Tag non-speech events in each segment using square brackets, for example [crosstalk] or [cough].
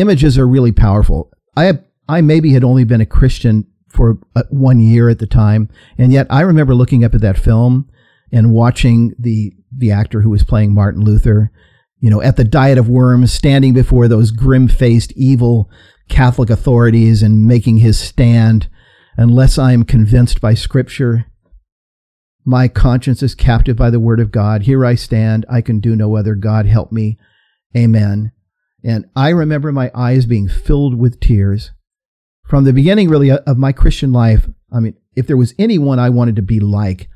images are really powerful. I I maybe had only been a Christian for uh, one year at the time, and yet I remember looking up at that film and watching the the actor who was playing Martin Luther, you know, at the Diet of Worms, standing before those grim faced, evil Catholic authorities and making his stand. Unless I am convinced by Scripture, my conscience is captive by the word of God. Here I stand. I can do no other. God help me. Amen. And I remember my eyes being filled with tears from the beginning, really, of my Christian life. I mean, if there was anyone I wanted to be like,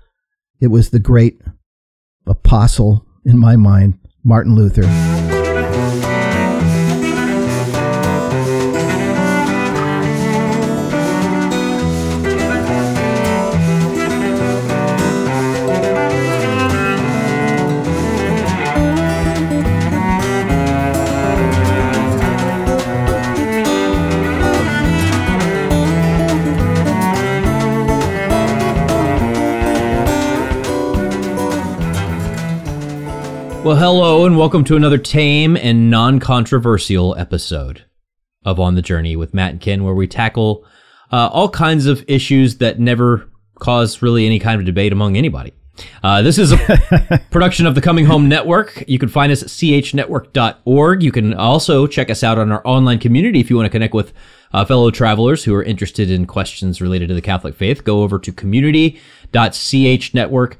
it was the great apostle in my mind, Martin Luther. Well, hello, and welcome to another tame and non controversial episode of On the Journey with Matt and Ken, where we tackle uh, all kinds of issues that never cause really any kind of debate among anybody. Uh, this is a [laughs] production of the Coming Home Network. You can find us at chnetwork.org. You can also check us out on our online community if you want to connect with uh, fellow travelers who are interested in questions related to the Catholic faith. Go over to community.chnetwork.org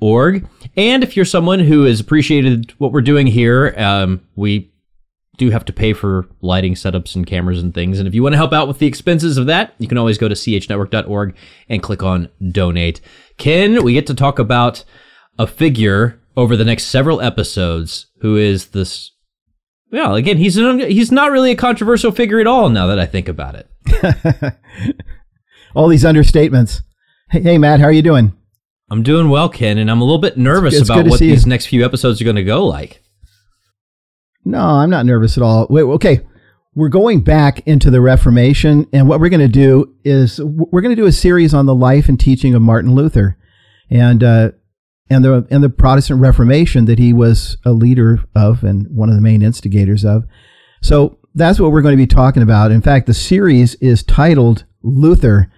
org. And if you're someone who has appreciated what we're doing here, um, we do have to pay for lighting setups and cameras and things. And if you want to help out with the expenses of that, you can always go to chnetwork.org and click on donate. Ken, we get to talk about a figure over the next several episodes who is this. Well, again, he's an, he's not really a controversial figure at all. Now that I think about it, [laughs] all these understatements. Hey, hey, Matt, how are you doing? I'm doing well, Ken, and I'm a little bit nervous it's, it's about what these you. next few episodes are going to go like. No, I'm not nervous at all. Wait, okay. We're going back into the Reformation, and what we're going to do is we're going to do a series on the life and teaching of Martin Luther, and uh, and the and the Protestant Reformation that he was a leader of and one of the main instigators of. So that's what we're going to be talking about. In fact, the series is titled Luther: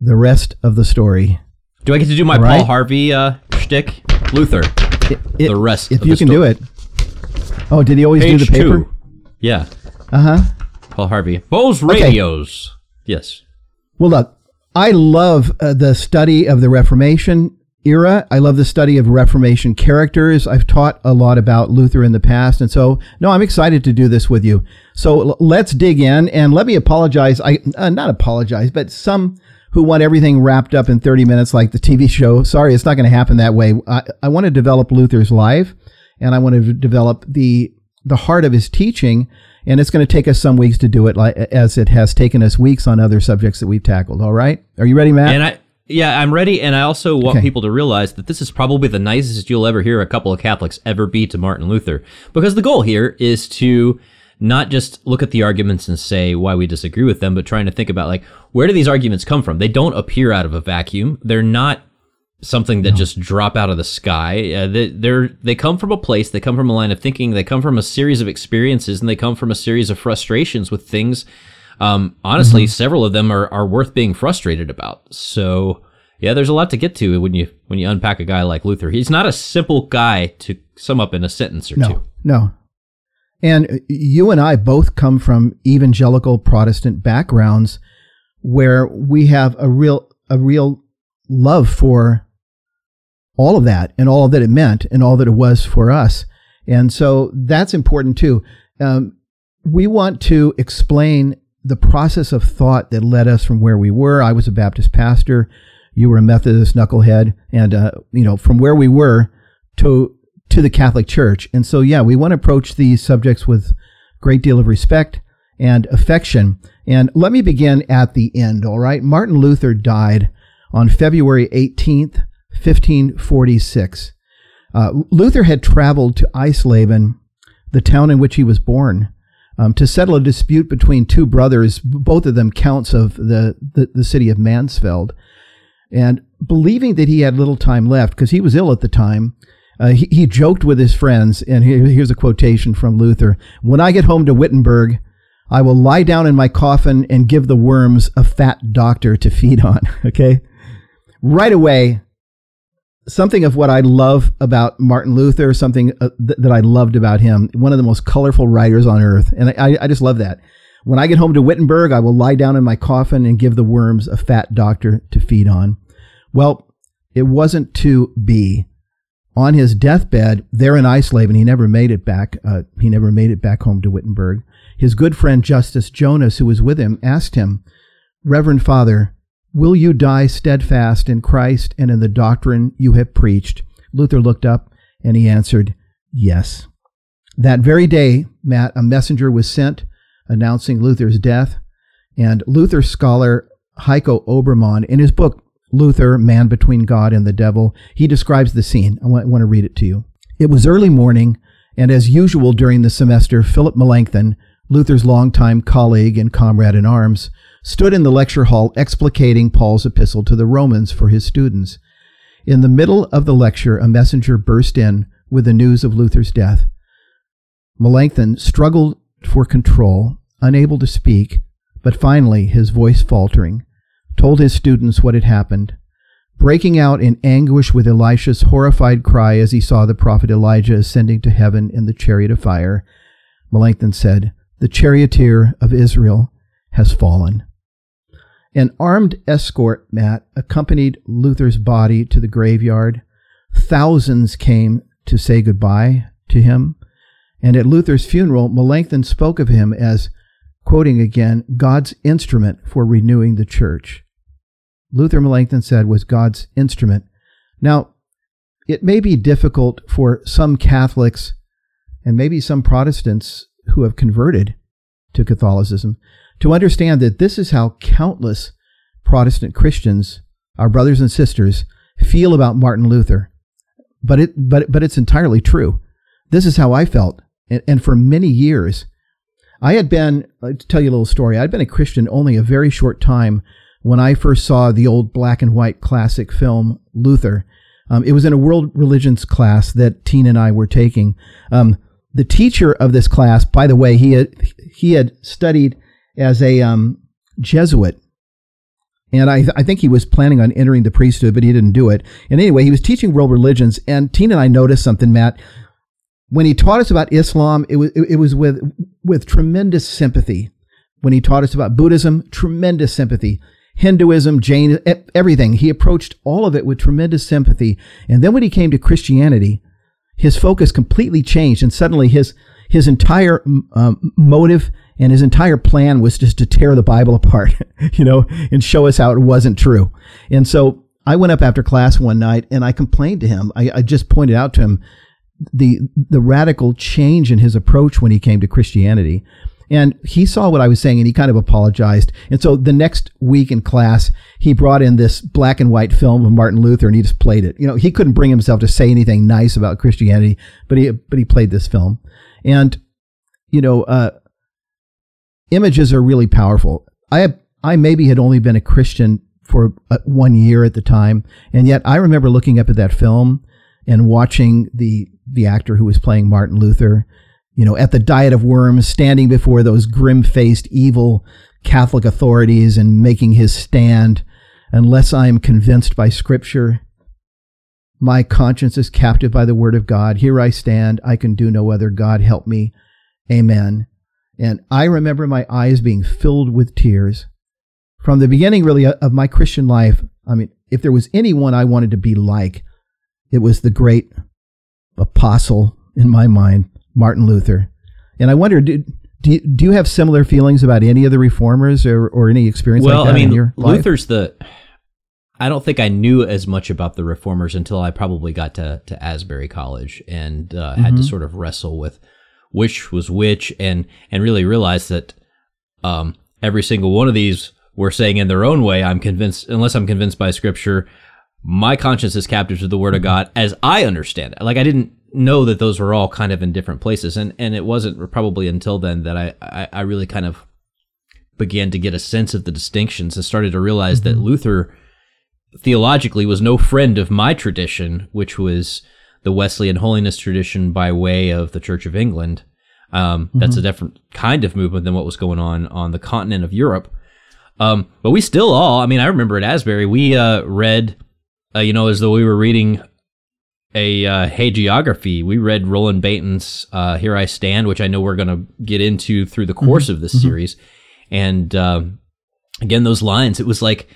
The Rest of the Story. Do I get to do my right. Paul Harvey uh, shtick? Luther. It, it, the rest. If you can do it. Oh, did he always Page do the paper? Two. Yeah. Uh huh. Paul Harvey. Bose radios. Okay. Yes. Well, look, I love uh, the study of the Reformation era. I love the study of Reformation characters. I've taught a lot about Luther in the past. And so, no, I'm excited to do this with you. So l- let's dig in and let me apologize. I, uh, not apologize, but some who want everything wrapped up in 30 minutes like the TV show. Sorry, it's not going to happen that way. I, I want to develop Luther's life and I want to develop the the heart of his teaching and it's going to take us some weeks to do it like as it has taken us weeks on other subjects that we've tackled all right are you ready matt and i yeah i'm ready and i also want okay. people to realize that this is probably the nicest you'll ever hear a couple of catholics ever be to martin luther because the goal here is to not just look at the arguments and say why we disagree with them, but trying to think about like where do these arguments come from? They don't appear out of a vacuum. They're not something that no. just drop out of the sky. Uh, they, they're they come from a place. They come from a line of thinking. They come from a series of experiences, and they come from a series of frustrations with things. Um, honestly, mm-hmm. several of them are are worth being frustrated about. So. Yeah, there's a lot to get to when you when you unpack a guy like Luther. He's not a simple guy to sum up in a sentence or no, two. No, and you and I both come from evangelical Protestant backgrounds where we have a real a real love for all of that and all that it meant and all that it was for us. And so that's important too. Um, we want to explain the process of thought that led us from where we were. I was a Baptist pastor. You were a Methodist knucklehead. And, uh, you know, from where we were to to the Catholic Church. And so, yeah, we want to approach these subjects with great deal of respect and affection. And let me begin at the end, all right? Martin Luther died on February 18th, 1546. Uh, Luther had traveled to Eisleben, the town in which he was born, um, to settle a dispute between two brothers, both of them counts of the, the, the city of Mansfeld. And believing that he had little time left, because he was ill at the time, uh, he, he, joked with his friends, and here, here's a quotation from Luther When I get home to Wittenberg, I will lie down in my coffin and give the worms a fat doctor to feed on. [laughs] Okay. Right away, something of what I love about Martin Luther, something uh, th- that I loved about him, one of the most colorful writers on earth. And I, I just love that. When I get home to Wittenberg, I will lie down in my coffin and give the worms a fat doctor to feed on. Well, it wasn't to be. On his deathbed, there in Eisleben, he never made it back. Uh, he never made it back home to Wittenberg. His good friend Justus Jonas, who was with him, asked him, Reverend Father, will you die steadfast in Christ and in the doctrine you have preached? Luther looked up and he answered, Yes. That very day, Matt, a messenger was sent announcing Luther's death, and Luther scholar Heiko Oberman, in his book Luther, Man Between God and the Devil, he describes the scene. I want, want to read it to you. It was early morning, and as usual during the semester, Philip Melanchthon, Luther's longtime colleague and comrade in arms, stood in the lecture hall explicating Paul's epistle to the Romans for his students. In the middle of the lecture, a messenger burst in with the news of Luther's death. Melanchthon struggled for control, unable to speak, but finally, his voice faltering, told his students what had happened. Breaking out in anguish with Elisha's horrified cry as he saw the prophet Elijah ascending to heaven in the chariot of fire, Melanchthon said, The charioteer of Israel has fallen. An armed escort, Matt, accompanied Luther's body to the graveyard. Thousands came to say goodbye to him. And at Luther's funeral, Melanchthon spoke of him as, quoting again, God's instrument for renewing the church. Luther Melanchthon said was God's instrument. Now, it may be difficult for some Catholics and maybe some Protestants who have converted to Catholicism to understand that this is how countless Protestant Christians, our brothers and sisters, feel about Martin Luther. But it but but it's entirely true. This is how I felt. And, and for many years, I had been, to tell you a little story, I'd been a Christian only a very short time when I first saw the old black and white classic film Luther. Um, it was in a world religions class that Tina and I were taking. Um, the teacher of this class, by the way, he had he had studied as a um, Jesuit, and I, I think he was planning on entering the priesthood, but he didn't do it. And anyway, he was teaching world religions, and Tina and I noticed something, Matt. When he taught us about Islam, it was it was with with tremendous sympathy. When he taught us about Buddhism, tremendous sympathy. Hinduism, Jain, everything. He approached all of it with tremendous sympathy. And then when he came to Christianity, his focus completely changed, and suddenly his his entire um, motive and his entire plan was just to tear the Bible [laughs] apart, you know, and show us how it wasn't true. And so I went up after class one night and I complained to him. I, I just pointed out to him the the radical change in his approach when he came to Christianity. And he saw what I was saying and he kind of apologized. And so the next week in class, he brought in this black and white film of Martin Luther and he just played it. You know, he couldn't bring himself to say anything nice about Christianity, but he, but he played this film. And, you know, uh, images are really powerful. I I maybe had only been a Christian for uh, one year at the time. And yet I remember looking up at that film and watching the, the actor who was playing Martin Luther you know, at the Diet of Worms, standing before those grim faced, evil Catholic authorities and making his stand. Unless I am convinced by Scripture, my conscience is captive by the Word of God. Here I stand. I can do no other. God help me. Amen. And I remember my eyes being filled with tears. From the beginning, really, of my Christian life, I mean, if there was anyone I wanted to be like, it was the great apostle in my mind, Martin Luther. And I wonder, do, do you, do you have similar feelings about any of the reformers or, or any experience well, like I mean, Luther's the. I don't think I knew as much about the reformers until I probably got to, to Asbury College and uh, mm-hmm. had to mm-hmm. sort of wrestle with which was which and, and really realize that um, every single one of these were saying in their own way, I'm convinced, unless I'm convinced by scripture, my conscience is captive to the word of God as I understand it. Like I didn't know that those were all kind of in different places, and and it wasn't probably until then that I I, I really kind of began to get a sense of the distinctions and started to realize mm-hmm. that Luther theologically was no friend of my tradition, which was the Wesleyan holiness tradition by way of the Church of England. Um, mm-hmm. That's a different kind of movement than what was going on on the continent of Europe. Um, but we still all, I mean, I remember at Asbury, we uh, read, uh, you know, as though we were reading a uh, hagiography. We read Roland Bainton's uh, "Here I Stand," which I know we're going to get into through the course mm-hmm. of this mm-hmm. series. And um, again, those lines, it was like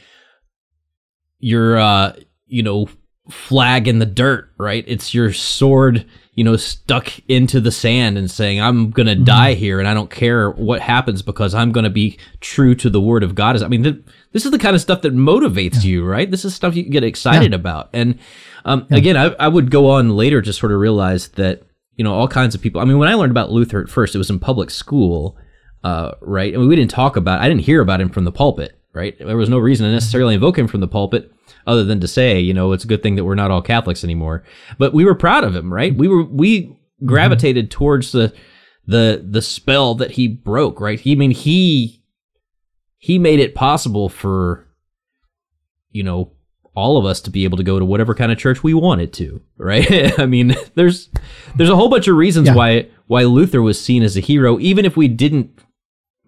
your, uh, you know, flag in the dirt, right? It's your sword, you know, stuck into the sand and saying, "I'm going to mm-hmm. die here, and I don't care what happens because I'm going to be true to the word of God." I mean, th- this is the kind of stuff that motivates yeah. you, right? This is stuff you get excited yeah. about, and um, yeah. Again, I, I would go on later to sort of realize that you know all kinds of people. I mean, when I learned about Luther at first, it was in public school, uh, right? I mean, we didn't talk about. I didn't hear about him from the pulpit, right? There was no reason to necessarily invoke him from the pulpit, other than to say, you know, it's a good thing that we're not all Catholics anymore. But we were proud of him, right? We were we mm-hmm. gravitated mm-hmm. towards the the the spell that he broke, right? He I mean he he made it possible for you know all of us to be able to go to whatever kind of church we wanted to, right? [laughs] I mean, there's there's a whole bunch of reasons yeah. why why Luther was seen as a hero, even if we didn't.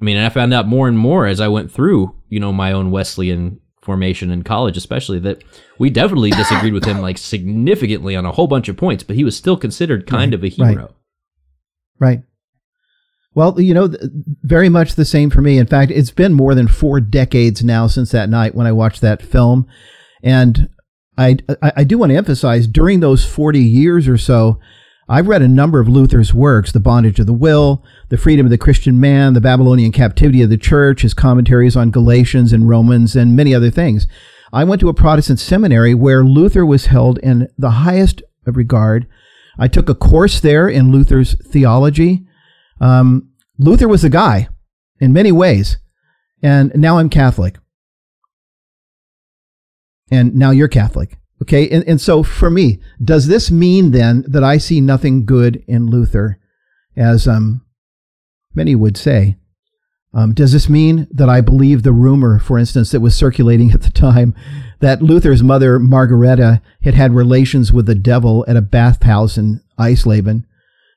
I mean, I found out more and more as I went through, you know, my own Wesleyan formation in college, especially that we definitely disagreed with him like significantly on a whole bunch of points, but he was still considered kind right, of a hero. Right. right. Well, you know, very much the same for me. In fact, it's been more than four decades now since that night when I watched that film. And I, I do want to emphasize during those 40 years or so, I've read a number of Luther's works, The Bondage of the Will, The Freedom of the Christian Man, The Babylonian Captivity of the Church, his commentaries on Galatians and Romans, and many other things. I went to a Protestant seminary where Luther was held in the highest regard. I took a course there in Luther's theology. Um, Luther was a guy in many ways, and now I'm Catholic and now you're Catholic. Okay. And, and so for me, does this mean then that I see nothing good in Luther, as um, many would say? Um, does this mean that I believe the rumor, for instance, that was circulating [laughs] at the time that Luther's mother, Margareta, had had relations with the devil at a bathhouse in Eisleben?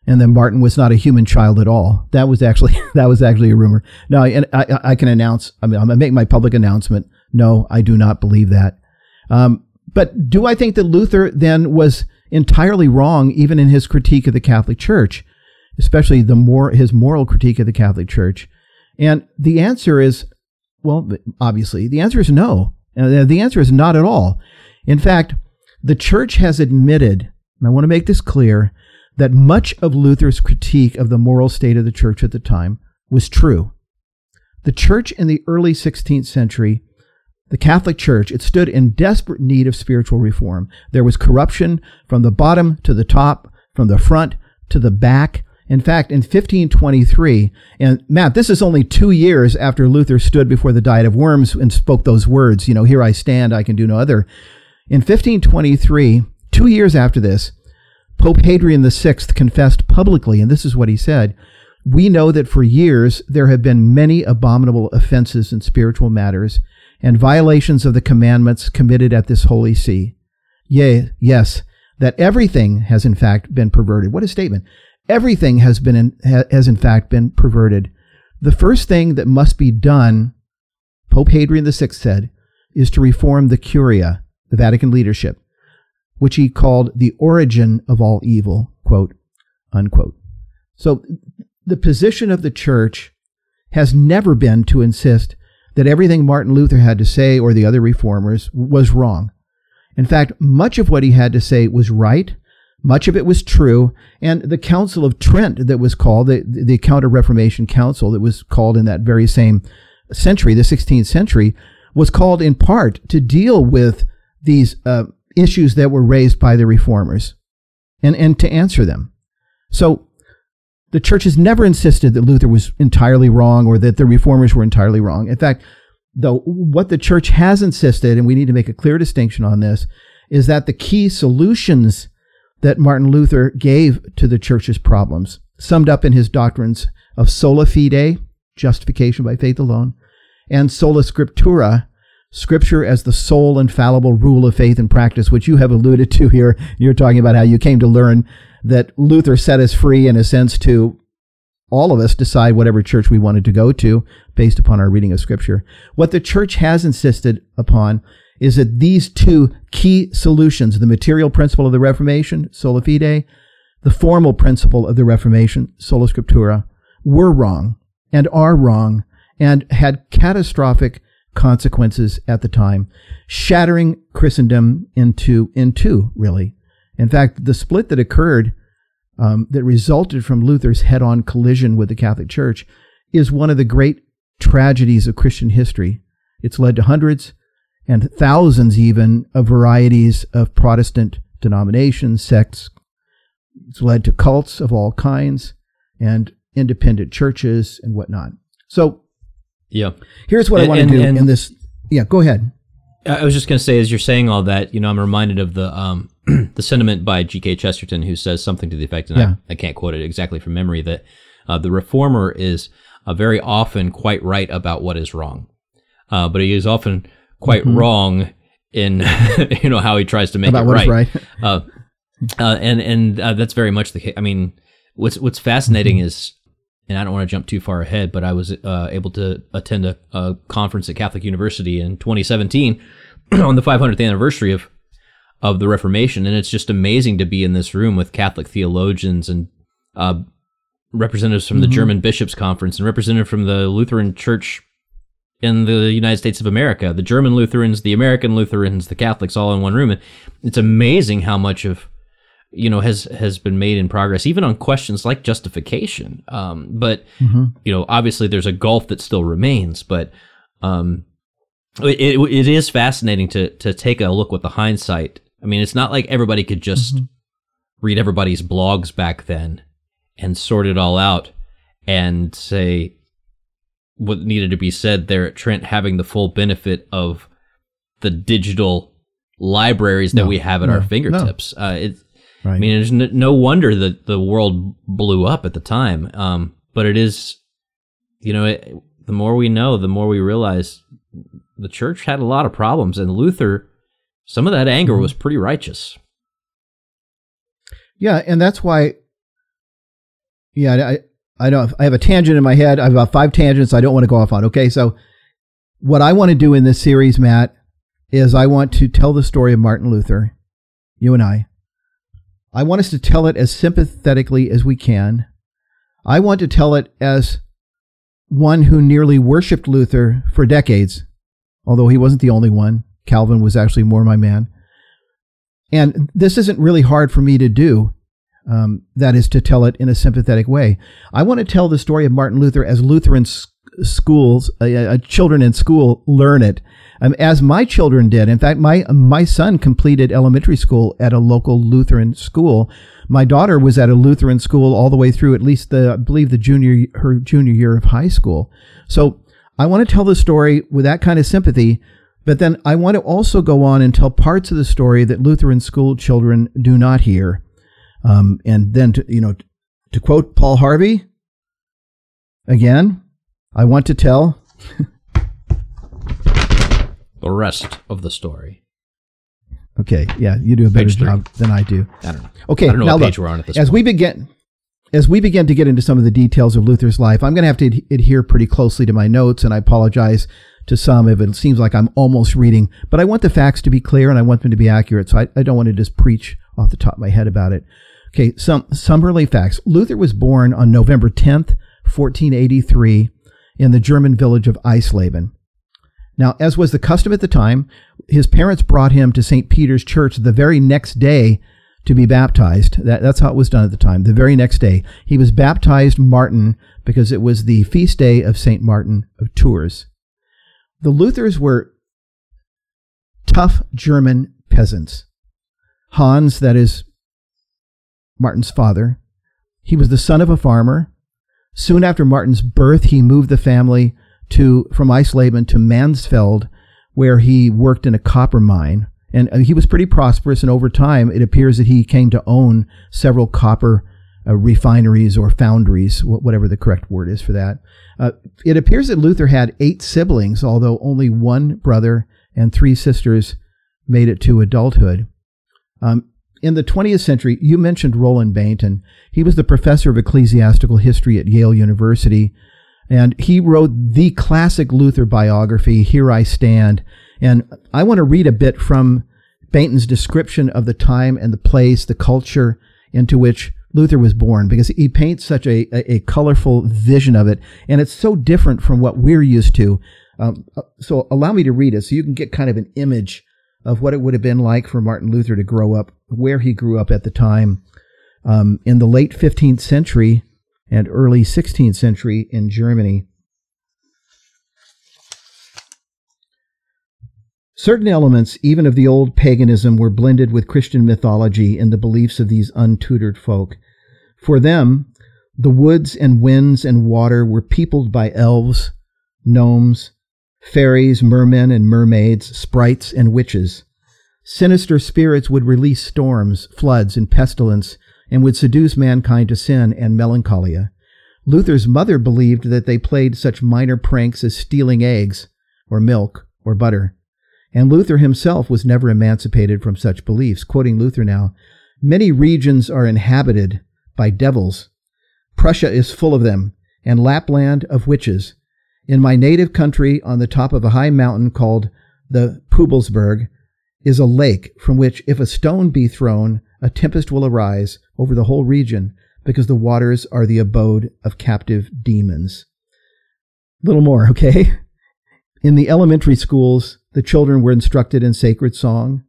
and that Martin was not a human child at all. That was actually [laughs] that was actually a rumor. No, and I, I can announce. I mean, I'm gonna make my public announcement. No, I do not believe that. Um, but do I think that Luther then was entirely wrong, even in his critique of the Catholic Church, especially the more his moral critique of the Catholic Church? And the answer is, well, obviously, the answer is no. Uh, the answer is not at all. In fact, the Church has admitted, and I want to make this clear, that much of Luther's critique of the moral state of the Church at the time was true. The Church in the early 16th century the Catholic Church, it stood in desperate need of spiritual reform. There was corruption from the bottom to the top, from the front to the back. In fact, in 1523, and Matt, this is only two years after Luther stood before the Diet of Worms and spoke those words, you know, here I stand, I can do no other. In 1523, two years after this, Pope Hadrian VI confessed publicly, and this is what he said We know that for years there have been many abominable offenses in spiritual matters and violations of the commandments committed at this holy see. Yea, yes, that everything has in fact been perverted. What a statement. Everything has been in, has in fact been perverted. The first thing that must be done, Pope Hadrian VI said, is to reform the Curia, the Vatican leadership, which he called the origin of all evil, quote, unquote. So the position of the church has never been to insist that everything Martin Luther had to say or the other reformers was wrong. In fact, much of what he had to say was right. Much of it was true. And the Council of Trent that was called, the, the Counter Reformation Council that was called in that very same century, the 16th century, was called in part to deal with these uh, issues that were raised by the reformers and, and to answer them. So the church has never insisted that Luther was entirely wrong or that the reformers were entirely wrong. In fact, though what the church has insisted, and we need to make a clear distinction on this, is that the key solutions that Martin Luther gave to the church's problems, summed up in his doctrines of sola fide, justification by faith alone, and sola scriptura, scripture as the sole infallible rule of faith and practice, which you have alluded to here. You're talking about how you came to learn that Luther set us free in a sense to all of us decide whatever church we wanted to go to based upon our reading of Scripture. What the church has insisted upon is that these two key solutions, the material principle of the Reformation, sola fide, the formal principle of the Reformation, sola scriptura, were wrong and are wrong and had catastrophic consequences at the time, shattering Christendom into in two, really. In fact, the split that occurred um, that resulted from Luther's head-on collision with the Catholic Church is one of the great tragedies of Christian history. It's led to hundreds and thousands even of varieties of Protestant denominations, sects. It's led to cults of all kinds and independent churches and whatnot. So, yeah, here's what and, I want to do and, in this. Yeah, go ahead. I was just going to say, as you're saying all that, you know, I'm reminded of the um, [clears throat] the sentiment by G.K. Chesterton, who says something to the effect, and yeah. I, I, can't quote it exactly from memory, that uh, the reformer is uh, very often quite right about what is wrong, uh, but he is often quite mm-hmm. wrong in [laughs] you know how he tries to make about it right. right. Uh, uh, and and uh, that's very much the case. I mean, what's what's fascinating mm-hmm. is, and I don't want to jump too far ahead, but I was able to attend a, a conference at Catholic University in 2017 [clears throat] on the 500th anniversary of of the Reformation, and it's just amazing to be in this room with Catholic theologians and uh, representatives from mm-hmm. the German Bishops' Conference and representatives from the Lutheran Church in the United States of America, the German Lutherans, the American Lutherans, the Catholics, all in one room. And it's amazing how much of you know has has been made in progress, even on questions like justification. Um, but mm-hmm. you know, obviously, there's a gulf that still remains. But um, it, it, it is fascinating to to take a look with the hindsight I mean, it's not like everybody could just mm-hmm. read everybody's blogs back then and sort it all out and say what needed to be said there at Trent having the full benefit of the digital libraries that no, we have at no, our fingertips. No. Uh, it, right. I mean, there's no, no wonder that the world blew up at the time. Um, but it is, you know, it, the more we know, the more we realize the church had a lot of problems, and Luther some of that anger mm-hmm. was pretty righteous. Yeah, and that's why. Yeah, I I know I have a tangent in my head. I have about five tangents I don't want to go off on. Okay, so what I want to do in this series, Matt, is I want to tell the story of Martin Luther, you and I. I want us to tell it as sympathetically as we can. I want to tell it as one who nearly worshipped Luther for decades, although he wasn't the only one. Calvin was actually more my man. And this isn't really hard for me to do. Um, that is to tell it in a sympathetic way. I want to tell the story of Martin Luther as Lutheran schools, uh, children in school learn it, um, as my children did. In fact, my my son completed elementary school at a local Lutheran school. My daughter was at a Lutheran school all the way through at least the I believe the junior her junior year of high school. So I want to tell the story with that kind of sympathy but then I want to also go on and tell parts of the story that Lutheran school children do not hear. Um, and then, to, you know, to quote Paul Harvey, again, I want to tell the rest of the story. Okay, yeah, you do a better job than I do. I don't know. Okay, I don't know now what page look, we're on at this as point. we begin, as we begin to get into some of the details of Luther's life, I'm going to have to adhere pretty closely to my notes, and I apologize to some if it seems like I'm almost reading. But I want the facts to be clear and I want them to be accurate. So I, I don't want to just preach off the top of my head about it. Okay, some some early facts. Luther was born on November 10th, 1483, in the German village of Eisleben. Now, as was the custom at the time, his parents brought him to St. Peter's Church the very next day to be baptized. That, that's how it was done at the time. The very next day, he was baptized Martin because it was the feast day of St. Martin of Tours. The Luthers were tough German peasants. Hans, that is Martin's father, he was the son of a farmer. Soon after Martin's birth, he moved the family to from Eisleben to Mansfeld, where he worked in a copper mine. And uh, he was pretty prosperous, and over time, it appears that he came to own several copper uh, refineries or foundries, whatever the correct word is for that. Uh, it appears that Luther had eight siblings, although only one brother and three sisters made it to adulthood. Um, in the 20th century, you mentioned Roland Bainton. He was the professor of ecclesiastical history at Yale University, and he wrote the classic Luther biography, Here I Stand. And I want to read a bit from Bainton's description of the time and the place, the culture into which Luther was born, because he paints such a, a, a colorful vision of it, and it's so different from what we're used to. Um, so allow me to read it so you can get kind of an image of what it would have been like for Martin Luther to grow up where he grew up at the time um, in the late 15th century and early 16th century in Germany. Certain elements, even of the old paganism, were blended with Christian mythology in the beliefs of these untutored folk. For them, the woods and winds and water were peopled by elves, gnomes, fairies, mermen and mermaids, sprites and witches. Sinister spirits would release storms, floods, and pestilence, and would seduce mankind to sin and melancholia. Luther's mother believed that they played such minor pranks as stealing eggs, or milk, or butter. And Luther himself was never emancipated from such beliefs. Quoting Luther now, many regions are inhabited by devils. Prussia is full of them, and Lapland of witches. In my native country, on the top of a high mountain called the Pubelsberg, is a lake from which, if a stone be thrown, a tempest will arise over the whole region, because the waters are the abode of captive demons. Little more, okay? [laughs] In the elementary schools, the children were instructed in sacred song.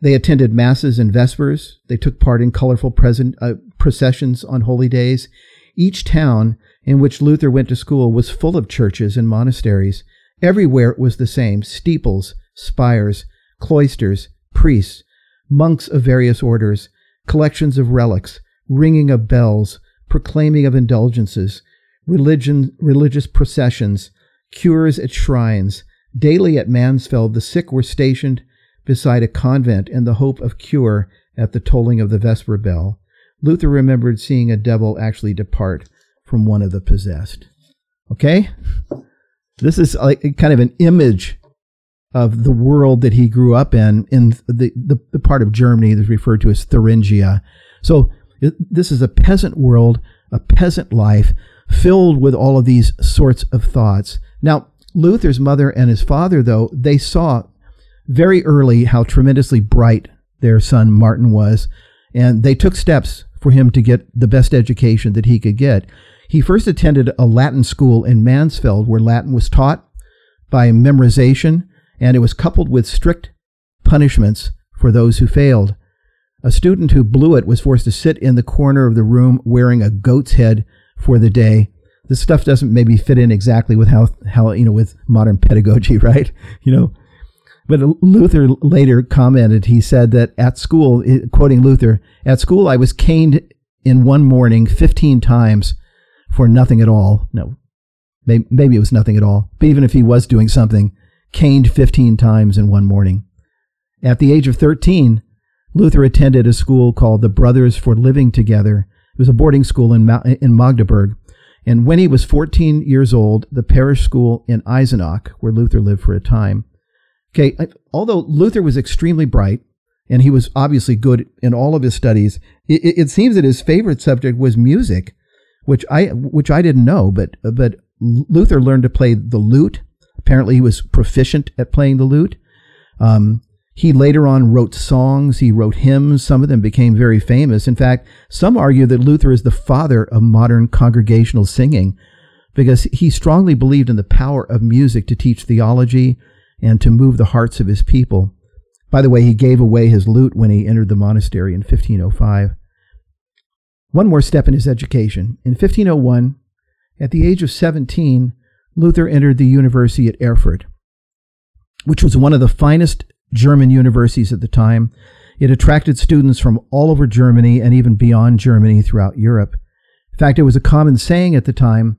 They attended masses and vespers. They took part in colorful present, uh, processions on holy days. Each town in which Luther went to school was full of churches and monasteries. Everywhere it was the same steeples, spires, cloisters, priests, monks of various orders, collections of relics, ringing of bells, proclaiming of indulgences, religion, religious processions, cures at shrines. Daily at Mansfeld, the sick were stationed beside a convent in the hope of cure at the tolling of the vesper bell. Luther remembered seeing a devil actually depart from one of the possessed. Okay? This is like kind of an image of the world that he grew up in, in the, the, the part of Germany that's referred to as Thuringia. So this is a peasant world, a peasant life filled with all of these sorts of thoughts. Now, Luther's mother and his father, though, they saw very early how tremendously bright their son Martin was, and they took steps for him to get the best education that he could get. He first attended a Latin school in Mansfeld where Latin was taught by memorization and it was coupled with strict punishments for those who failed. A student who blew it was forced to sit in the corner of the room wearing a goat's head for the day. This stuff doesn't maybe fit in exactly with how, how you know, with modern pedagogy, [laughs] right? You know, but Luther later commented, he said that at school, quoting Luther, at school I was caned in one morning 15 times for nothing at all. No, maybe it was nothing at all. But even if he was doing something, caned 15 times in one morning. At the age of 13, Luther attended a school called the Brothers for Living Together. It was a boarding school in, in Magdeburg. And when he was 14 years old, the parish school in Eisenach, where Luther lived for a time. Okay, although Luther was extremely bright, and he was obviously good in all of his studies, it, it seems that his favorite subject was music, which I which I didn't know. But but Luther learned to play the lute Apparently, he was proficient at playing the lute. Um, he later on wrote songs, he wrote hymns. Some of them became very famous. In fact, some argue that Luther is the father of modern congregational singing because he strongly believed in the power of music to teach theology and to move the hearts of his people. By the way, he gave away his lute when he entered the monastery in 1505. One more step in his education. In 1501, at the age of 17, Luther entered the university at Erfurt, which was one of the finest German universities at the time. It attracted students from all over Germany and even beyond Germany throughout Europe. In fact, it was a common saying at the time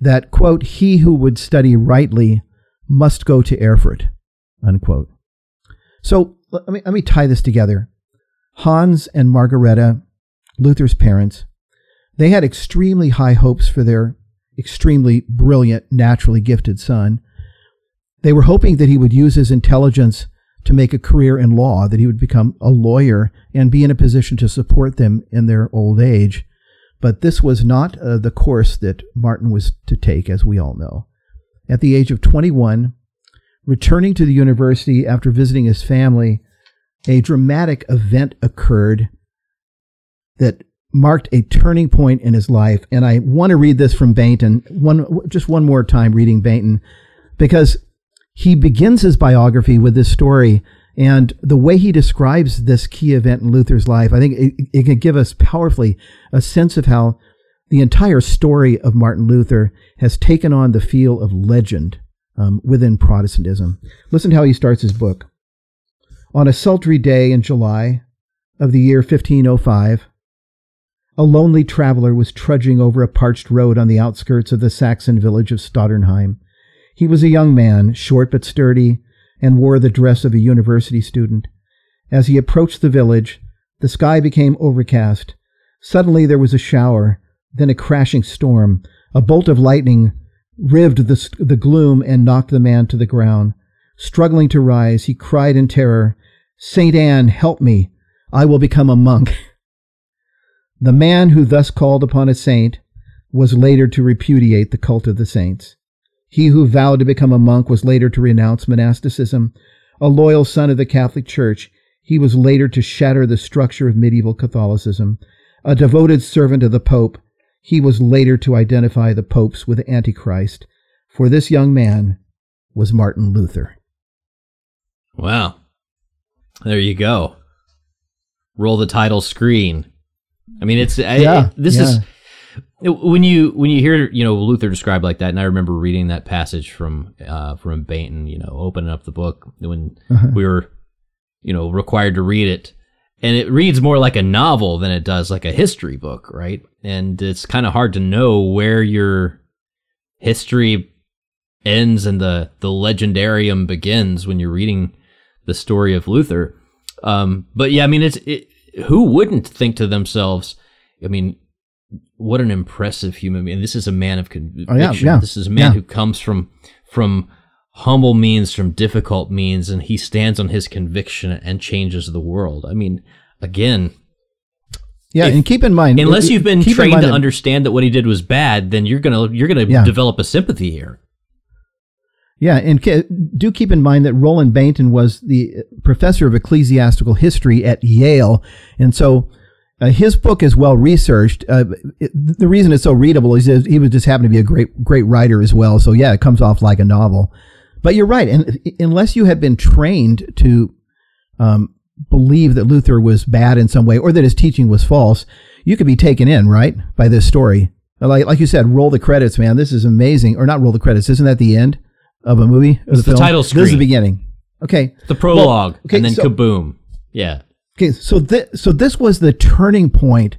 that, quote, he who would study rightly must go to Erfurt, unquote. So let me, let me tie this together. Hans and Margareta, Luther's parents, they had extremely high hopes for their extremely brilliant, naturally gifted son. They were hoping that he would use his intelligence to make a career in law, that he would become a lawyer and be in a position to support them in their old age. But this was not uh, the course that Martin was to take, as we all know. At the age of 21, returning to the university after visiting his family, a dramatic event occurred that marked a turning point in his life. And I want to read this from Bainton, one, just one more time reading Bainton, because he begins his biography with this story. And the way he describes this key event in Luther's life, I think it, it can give us powerfully a sense of how the entire story of Martin Luther has taken on the feel of legend um, within Protestantism. Listen to how he starts his book. On a sultry day in July of the year 1505, a lonely traveler was trudging over a parched road on the outskirts of the Saxon village of Stotternheim. He was a young man, short but sturdy, and wore the dress of a university student. As he approached the village, the sky became overcast. Suddenly there was a shower, then a crashing storm. A bolt of lightning rived the, the gloom and knocked the man to the ground. Struggling to rise, he cried in terror, Saint Anne, help me! I will become a monk. [laughs] The man who thus called upon a saint was later to repudiate the cult of the saints. He who vowed to become a monk was later to renounce monasticism. A loyal son of the Catholic Church, he was later to shatter the structure of medieval Catholicism. A devoted servant of the Pope, he was later to identify the popes with Antichrist. For this young man was Martin Luther. Wow. There you go. Roll the title screen. I mean, it's yeah, it, this yeah. is when you when you hear you know Luther described like that, and I remember reading that passage from uh, from Bainton, you know, opening up the book when uh-huh. we were you know required to read it, and it reads more like a novel than it does like a history book, right? And it's kind of hard to know where your history ends and the the legendarium begins when you're reading the story of Luther. Um, but yeah, I mean, it's it, who wouldn't think to themselves, I mean, what an impressive human being. This is a man of conviction. Oh, yeah, yeah. This is a man yeah. who comes from from humble means, from difficult means, and he stands on his conviction and changes the world. I mean, again, yeah, if, and keep in mind, unless you've been trained to understand that what he did was bad, then you're gonna you're gonna yeah. develop a sympathy here. Yeah, and do keep in mind that Roland Bainton was the professor of ecclesiastical history at Yale, and so uh, his book is well researched. Uh, the reason it's so readable is he was just happened to be a great great writer as well. So yeah, it comes off like a novel. But you're right, and unless you have been trained to um, believe that Luther was bad in some way or that his teaching was false, you could be taken in right by this story. Like like you said, roll the credits, man. This is amazing, or not roll the credits. Isn't that the end? Of a movie? Of it's the, the title screen. This is the beginning. Okay. The prologue, well, okay, and then so, kaboom. Yeah. Okay, so th- so this was the turning point.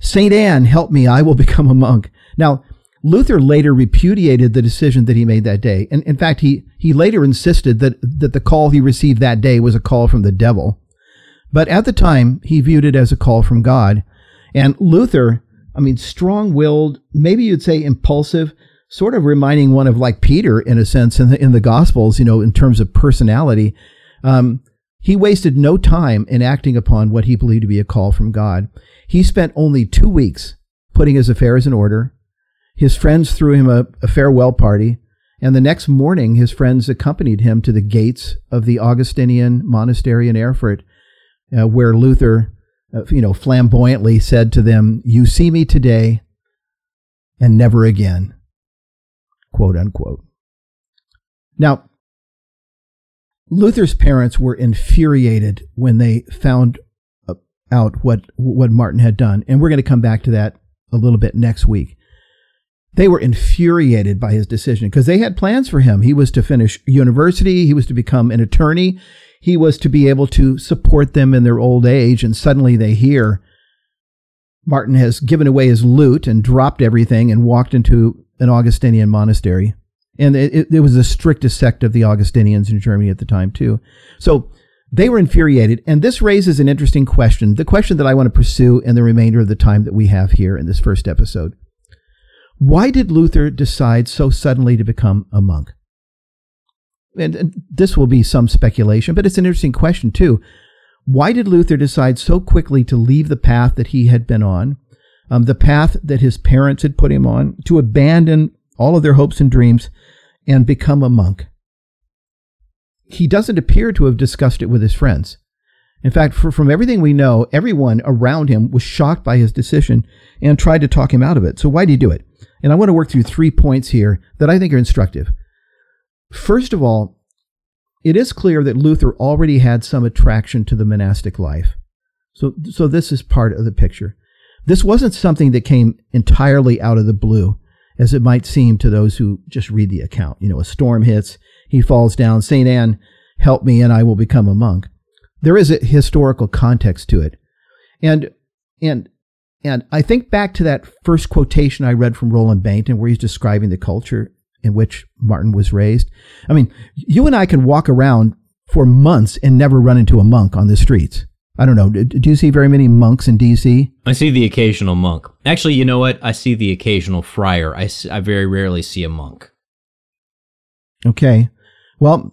Saint Anne, help me! I will become a monk. Now, Luther later repudiated the decision that he made that day, and in fact, he he later insisted that that the call he received that day was a call from the devil. But at the time, he viewed it as a call from God. And Luther, I mean, strong-willed, maybe you'd say impulsive, sort of reminding one of like Peter in a sense in the, in the Gospels, you know, in terms of personality. Um, he wasted no time in acting upon what he believed to be a call from God. He spent only two weeks putting his affairs in order. His friends threw him a, a farewell party, and the next morning his friends accompanied him to the gates of the Augustinian monastery in Erfurt, uh, where Luther, uh, you know, flamboyantly said to them, "You see me today, and never again." Quote unquote. Now, Luther's parents were infuriated when they found out what what Martin had done, and we're going to come back to that a little bit next week. They were infuriated by his decision because they had plans for him. He was to finish university, he was to become an attorney, he was to be able to support them in their old age, and suddenly they hear Martin has given away his lute and dropped everything and walked into an Augustinian monastery. And it, it was the strictest sect of the Augustinians in Germany at the time, too. So they were infuriated. And this raises an interesting question, the question that I want to pursue in the remainder of the time that we have here in this first episode. Why did Luther decide so suddenly to become a monk? and, and this will be some speculation, but it's an interesting question too. Why did Luther decide so quickly to leave the path that he had been on, um, the path that his parents had put him on, to abandon all of their hopes and dreams and become a monk? He doesn't appear to have discussed it with his friends. In fact, for, from everything we know, everyone around him was shocked by his decision and tried to talk him out of it. So why did he do it? And I want to work through three points here that I think are instructive. First of all, it is clear that Luther already had some attraction to the monastic life. So, so this is part of the picture. This wasn't something that came entirely out of the blue, as it might seem to those who just read the account. You know, a storm hits, he falls down, St. Anne, help me and I will become a monk. There is a historical context to it. And, and, and I think back to that first quotation I read from Roland Bainton where he's describing the culture in which Martin was raised. I mean, you and I can walk around for months and never run into a monk on the streets. I don't know. Do you see very many monks in DC? I see the occasional monk. Actually, you know what? I see the occasional friar. I, see, I very rarely see a monk. Okay. Well,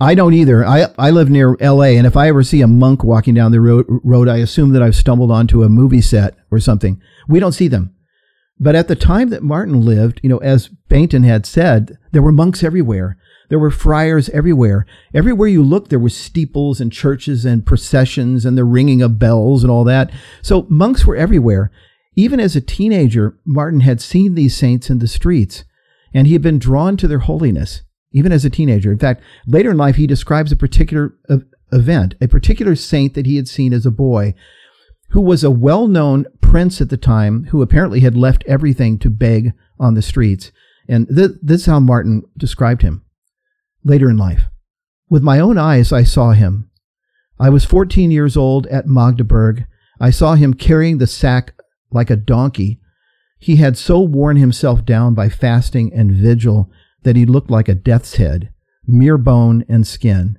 I don't either. I, I live near LA, and if I ever see a monk walking down the road, road, I assume that I've stumbled onto a movie set or something. We don't see them. But at the time that Martin lived, you know, as Bainton had said, there were monks everywhere. There were friars everywhere. Everywhere you looked, there were steeples and churches and processions and the ringing of bells and all that. So monks were everywhere. Even as a teenager, Martin had seen these saints in the streets, and he had been drawn to their holiness, even as a teenager. In fact, later in life, he describes a particular event, a particular saint that he had seen as a boy who was a well known prince at the time who apparently had left everything to beg on the streets. And th- this is how Martin described him later in life. With my own eyes, I saw him. I was 14 years old at Magdeburg. I saw him carrying the sack like a donkey. He had so worn himself down by fasting and vigil that he looked like a death's head, mere bone and skin.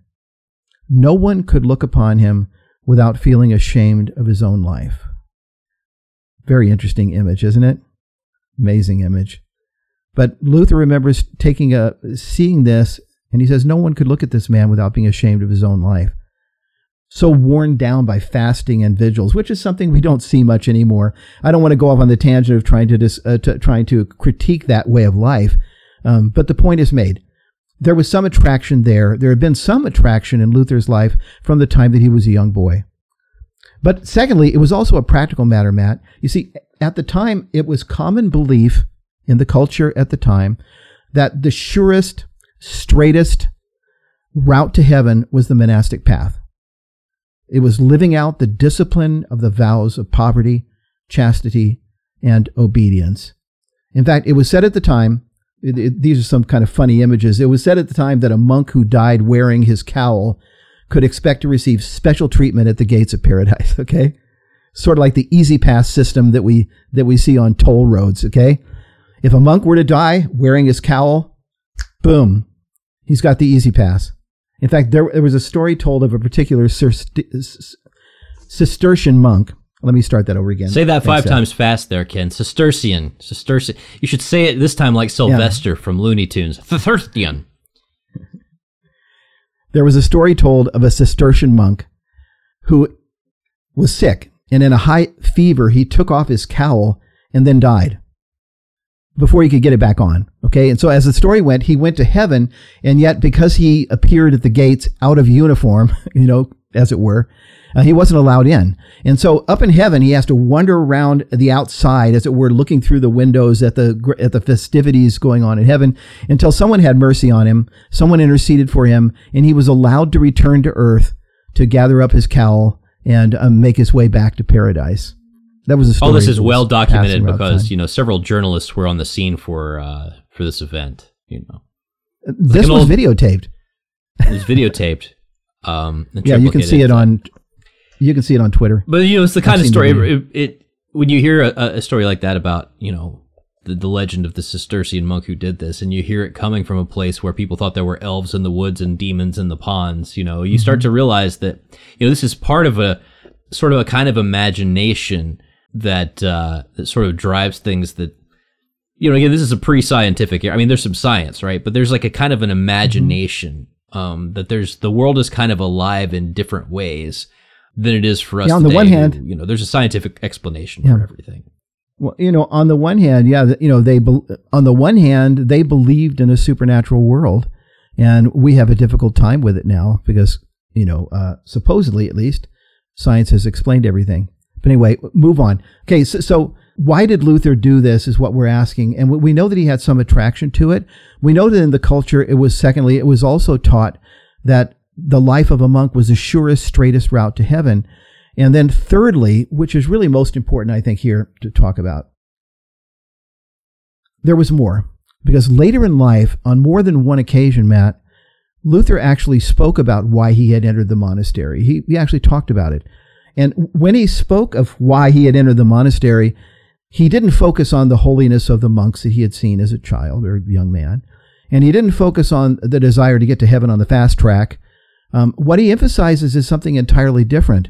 No one could look upon him without feeling ashamed of his own life. Very interesting image, isn't it? Amazing image. But Luther remembers taking a seeing this and he says no one could look at this man without being ashamed of his own life. So worn down by fasting and vigils, which is something we don't see much anymore. I don't want to go off on the tangent of trying to, dis, uh, to trying to critique that way of life, um, but the point is made there was some attraction there. There had been some attraction in Luther's life from the time that he was a young boy. But secondly, it was also a practical matter, Matt. You see, at the time, it was common belief in the culture at the time that the surest, straightest route to heaven was the monastic path. It was living out the discipline of the vows of poverty, chastity, and obedience. In fact, it was said at the time it, it, these are some kind of funny images. It was said at the time that a monk who died wearing his cowl could expect to receive special treatment at the gates of paradise. [laughs] Okay, sort of like the E-ZPass system that we that we see on toll roads. Okay, if a monk were to die wearing his cowl, boom, he's got the E-ZPass. In fact, there, there was a story told of a particular Cistercian monk let me start that over again. Say that five times fast there, Ken. Cistercian. Cistercian. You should say it this time like Sylvester yeah. from Looney Tunes. Cistercian. There was a story told of a Cistercian monk who was sick, and in a high fever, he took off his cowl and then died before he could get it back on. Okay. And so as the story went, he went to heaven, and yet because he appeared at the gates out of uniform, [laughs] you know, as it were, uh, he wasn't allowed in. And so up in heaven, he has to wander around the outside, as it were, looking through the windows at the at the festivities going on in heaven, until someone had mercy on him. Someone interceded for him, and he was allowed to return to earth to gather up his cowl and um, make his way back to paradise. That was a story. All this is well documented because you know several journalists were on the scene for uh, for this event. You know, this was old, videotaped. It was videotaped. Um, [laughs] yeah, you can see it on you can see it on Twitter. But you know, it's the kind I've of story it, it, when you hear a, a, story like that about you know the, the legend of the Cistercian monk who did this, and you hear it coming from a place where people thought there were elves in the woods and demons in the ponds. You know, you mm-hmm. start to realize that you know this is part of a sort of a kind of imagination that uh, that sort of drives things that you know, again, this is a pre-scientific. I mean, there's some science, right? But there's like a kind of an imagination um, that there's the world is kind of alive in different ways than it is for us. Yeah, on today, the one hand, you know, there's a scientific explanation yeah. for everything. Well, you know, on the one hand, yeah, you know, they on the one hand they believed in a supernatural world, and we have a difficult time with it now because you know, uh, supposedly at least, science has explained everything. But anyway, move on. Okay, so, so why did Luther do this is what we're asking. And we know that he had some attraction to it. We know that in the culture, it was secondly, it was also taught that the life of a monk was the surest, straightest route to heaven. And then thirdly, which is really most important, I think, here to talk about, there was more. Because later in life, on more than one occasion, Matt, Luther actually spoke about why he had entered the monastery. He, he actually talked about it. And when he spoke of why he had entered the monastery, he didn't focus on the holiness of the monks that he had seen as a child or young man. And he didn't focus on the desire to get to heaven on the fast track. Um, what he emphasizes is something entirely different.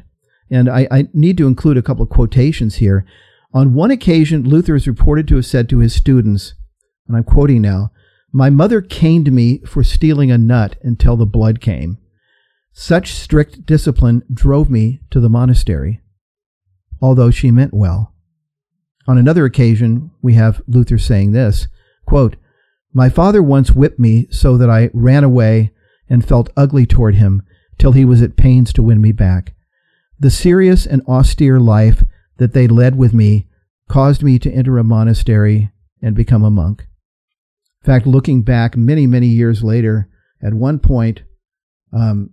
And I, I need to include a couple of quotations here. On one occasion, Luther is reported to have said to his students, and I'm quoting now, My mother caned me for stealing a nut until the blood came. Such strict discipline drove me to the monastery, although she meant well. On another occasion, we have Luther saying this quote, My father once whipped me so that I ran away and felt ugly toward him till he was at pains to win me back. The serious and austere life that they led with me caused me to enter a monastery and become a monk. In fact, looking back many, many years later, at one point, um,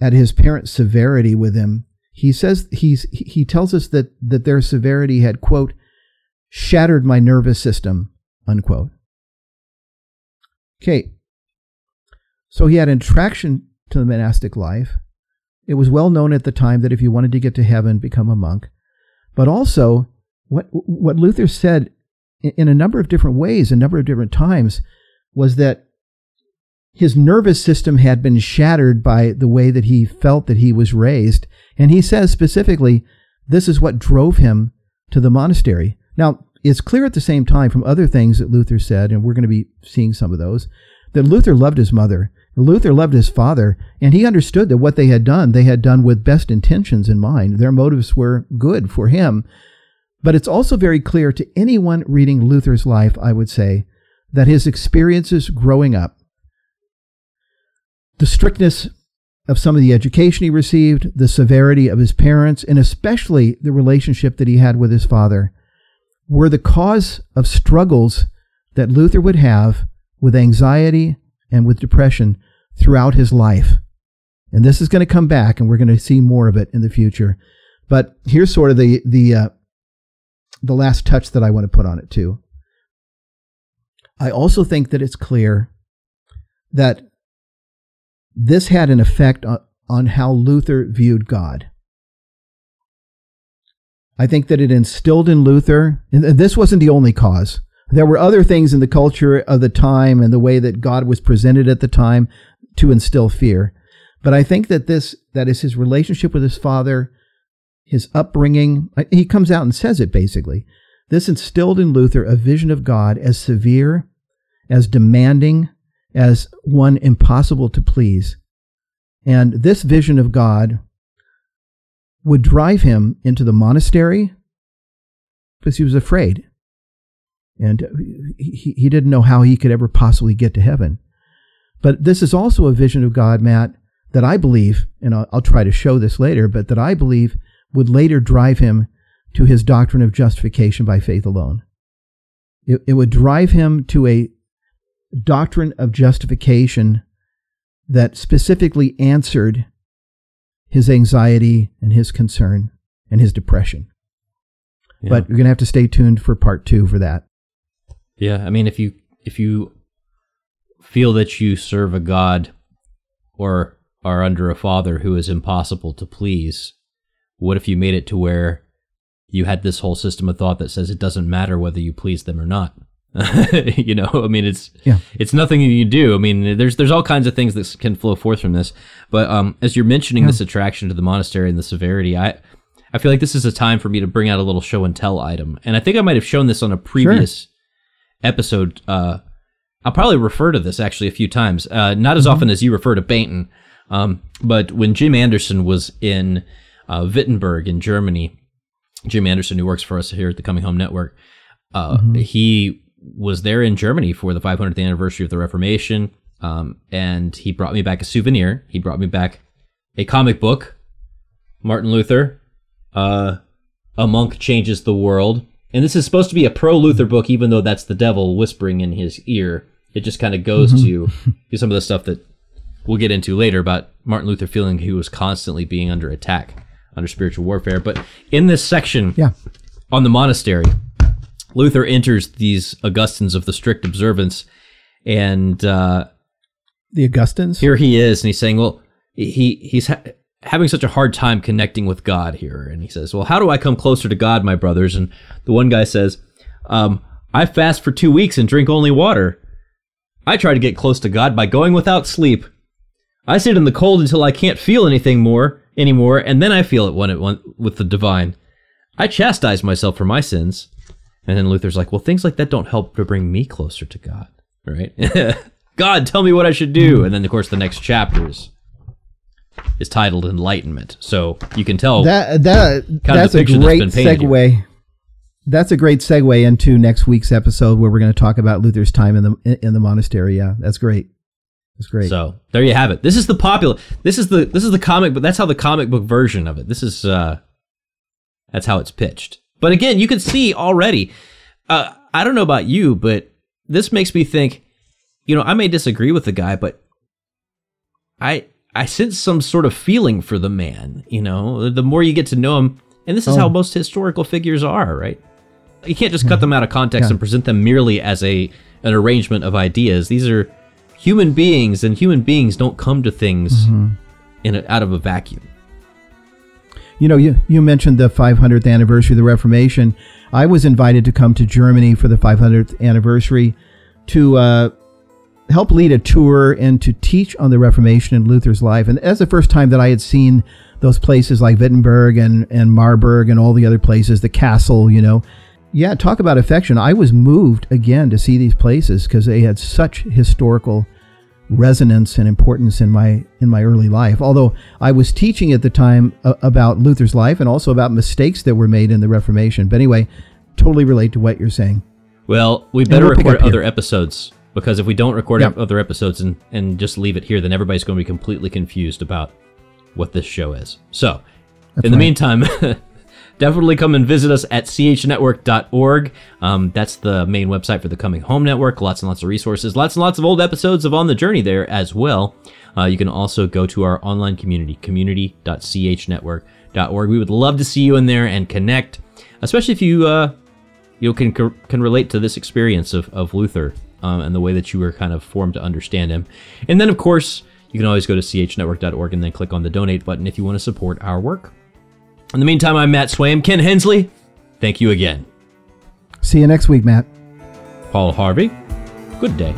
at his parents' severity with him, he says he's he tells us that that their severity had quote shattered my nervous system unquote. Okay. So he had an attraction to the monastic life. It was well known at the time that if you wanted to get to heaven, become a monk. But also, what what Luther said in a number of different ways, a number of different times, was that his nervous system had been shattered by the way that he felt that he was raised. And he says specifically, this is what drove him to the monastery. Now, it's clear at the same time from other things that Luther said, and we're going to be seeing some of those, that Luther loved his mother. Luther loved his father, and he understood that what they had done, they had done with best intentions in mind. Their motives were good for him. But it's also very clear to anyone reading Luther's life, I would say, that his experiences growing up the strictness of some of the education he received, the severity of his parents, and especially the relationship that he had with his father, were the cause of struggles that Luther would have with anxiety and with depression throughout his life. And this is going to come back, and we're going to see more of it in the future. But here's sort of the the uh, the last touch that I want to put on it too. I also think that it's clear that this had an effect on, on how Luther viewed God. I think that it instilled in Luther, and this wasn't the only cause. There were other things in the culture of the time and the way that God was presented at the time to instill fear. But I think that this, that is his relationship with his father, his upbringing. He comes out and says it basically. This instilled in Luther a vision of God as severe, as demanding, as one impossible to please. And this vision of God would drive him into the monastery because he was afraid. And he, he didn't know how he could ever possibly get to heaven. But this is also a vision of God, Matt, that I believe, and I'll, I'll try to show this later, but that I believe would later drive him to his doctrine of justification by faith alone. It, it would drive him to a doctrine of justification that specifically answered his anxiety and his concern and his depression. Yeah. But you're going to have to stay tuned for part 2 for that. Yeah, I mean if you if you feel that you serve a god or are under a father who is impossible to please, what if you made it to where you had this whole system of thought that says it doesn't matter whether you please them or not? [laughs] you know, I mean, it's yeah. it's nothing you do. I mean, there's there's all kinds of things that can flow forth from this. But um, as you're mentioning yeah. this attraction to the monastery and the severity, I I feel like this is a time for me to bring out a little show and tell item. And I think I might have shown this on a previous sure. episode, uh, I'll probably refer to this actually a few times, uh, not as mm-hmm. often as you refer to Bainton, um, but when Jim Anderson was in uh, Wittenberg in Germany, Jim Anderson, who works for us here at the Coming Home Network, uh, mm-hmm. he was there in Germany for the 500th anniversary of the Reformation, um, and he brought me back a souvenir. He brought me back a comic book, Martin Luther, uh, A Monk Changes the World. And this is supposed to be a pro Luther book, even though that's the devil whispering in his ear. It just kind of goes mm-hmm. [laughs] to some of the stuff that we'll get into later about Martin Luther feeling he was constantly being under attack, under spiritual warfare. But in this section yeah. on the monastery, Luther enters these Augustines of the strict observance, and uh, the Augustines. Here he is, and he's saying, "Well, he he's ha- having such a hard time connecting with God here." And he says, "Well, how do I come closer to God, my brothers?" And the one guy says, um, "I fast for two weeks and drink only water. I try to get close to God by going without sleep. I sit in the cold until I can't feel anything more anymore, and then I feel it when it went with the divine. I chastise myself for my sins." And then Luther's like, well, things like that don't help to bring me closer to God, right? [laughs] God, tell me what I should do. And then, of course, the next chapters is titled Enlightenment. So you can tell that that that's a great that's segue. Here. That's a great segue into next week's episode where we're going to talk about Luther's time in the in the monastery. Yeah, that's great. That's great. So there you have it. This is the popular. This is the this is the comic, but that's how the comic book version of it. This is uh, that's how it's pitched. But again, you can see already. Uh, I don't know about you, but this makes me think. You know, I may disagree with the guy, but I I sense some sort of feeling for the man. You know, the more you get to know him, and this is oh. how most historical figures are, right? You can't just yeah. cut them out of context yeah. and present them merely as a an arrangement of ideas. These are human beings, and human beings don't come to things mm-hmm. in a, out of a vacuum. You know, you, you mentioned the 500th anniversary of the Reformation. I was invited to come to Germany for the 500th anniversary to uh, help lead a tour and to teach on the Reformation and Luther's life. And that's the first time that I had seen those places like Wittenberg and, and Marburg and all the other places, the castle, you know. Yeah, talk about affection. I was moved again to see these places because they had such historical resonance and importance in my in my early life. Although I was teaching at the time uh, about Luther's life and also about mistakes that were made in the Reformation. But anyway, totally relate to what you're saying. Well, we better we'll record other episodes because if we don't record other episodes and and just leave it here, then everybody's going to be completely confused about what this show is. So, That's in the meantime. [laughs] definitely come and visit us at chnetwork.org. Um, that's the main website for the Coming Home Network. Lots and lots of resources, lots and lots of old episodes of On the Journey there as well. Uh, you can also go to our online community, community.chnetwork.org. We would love to see you in there and connect, especially if you uh, you can can relate to this experience of, of Luther um, and the way that you were kind of formed to understand him. And then, of course, you can always go to chnetwork.org and then click on the donate button if you want to support our work. In the meantime, I'm Matt Swaim. Ken Hensley, thank you again. See you next week, Matt. Paul Harvey, good day.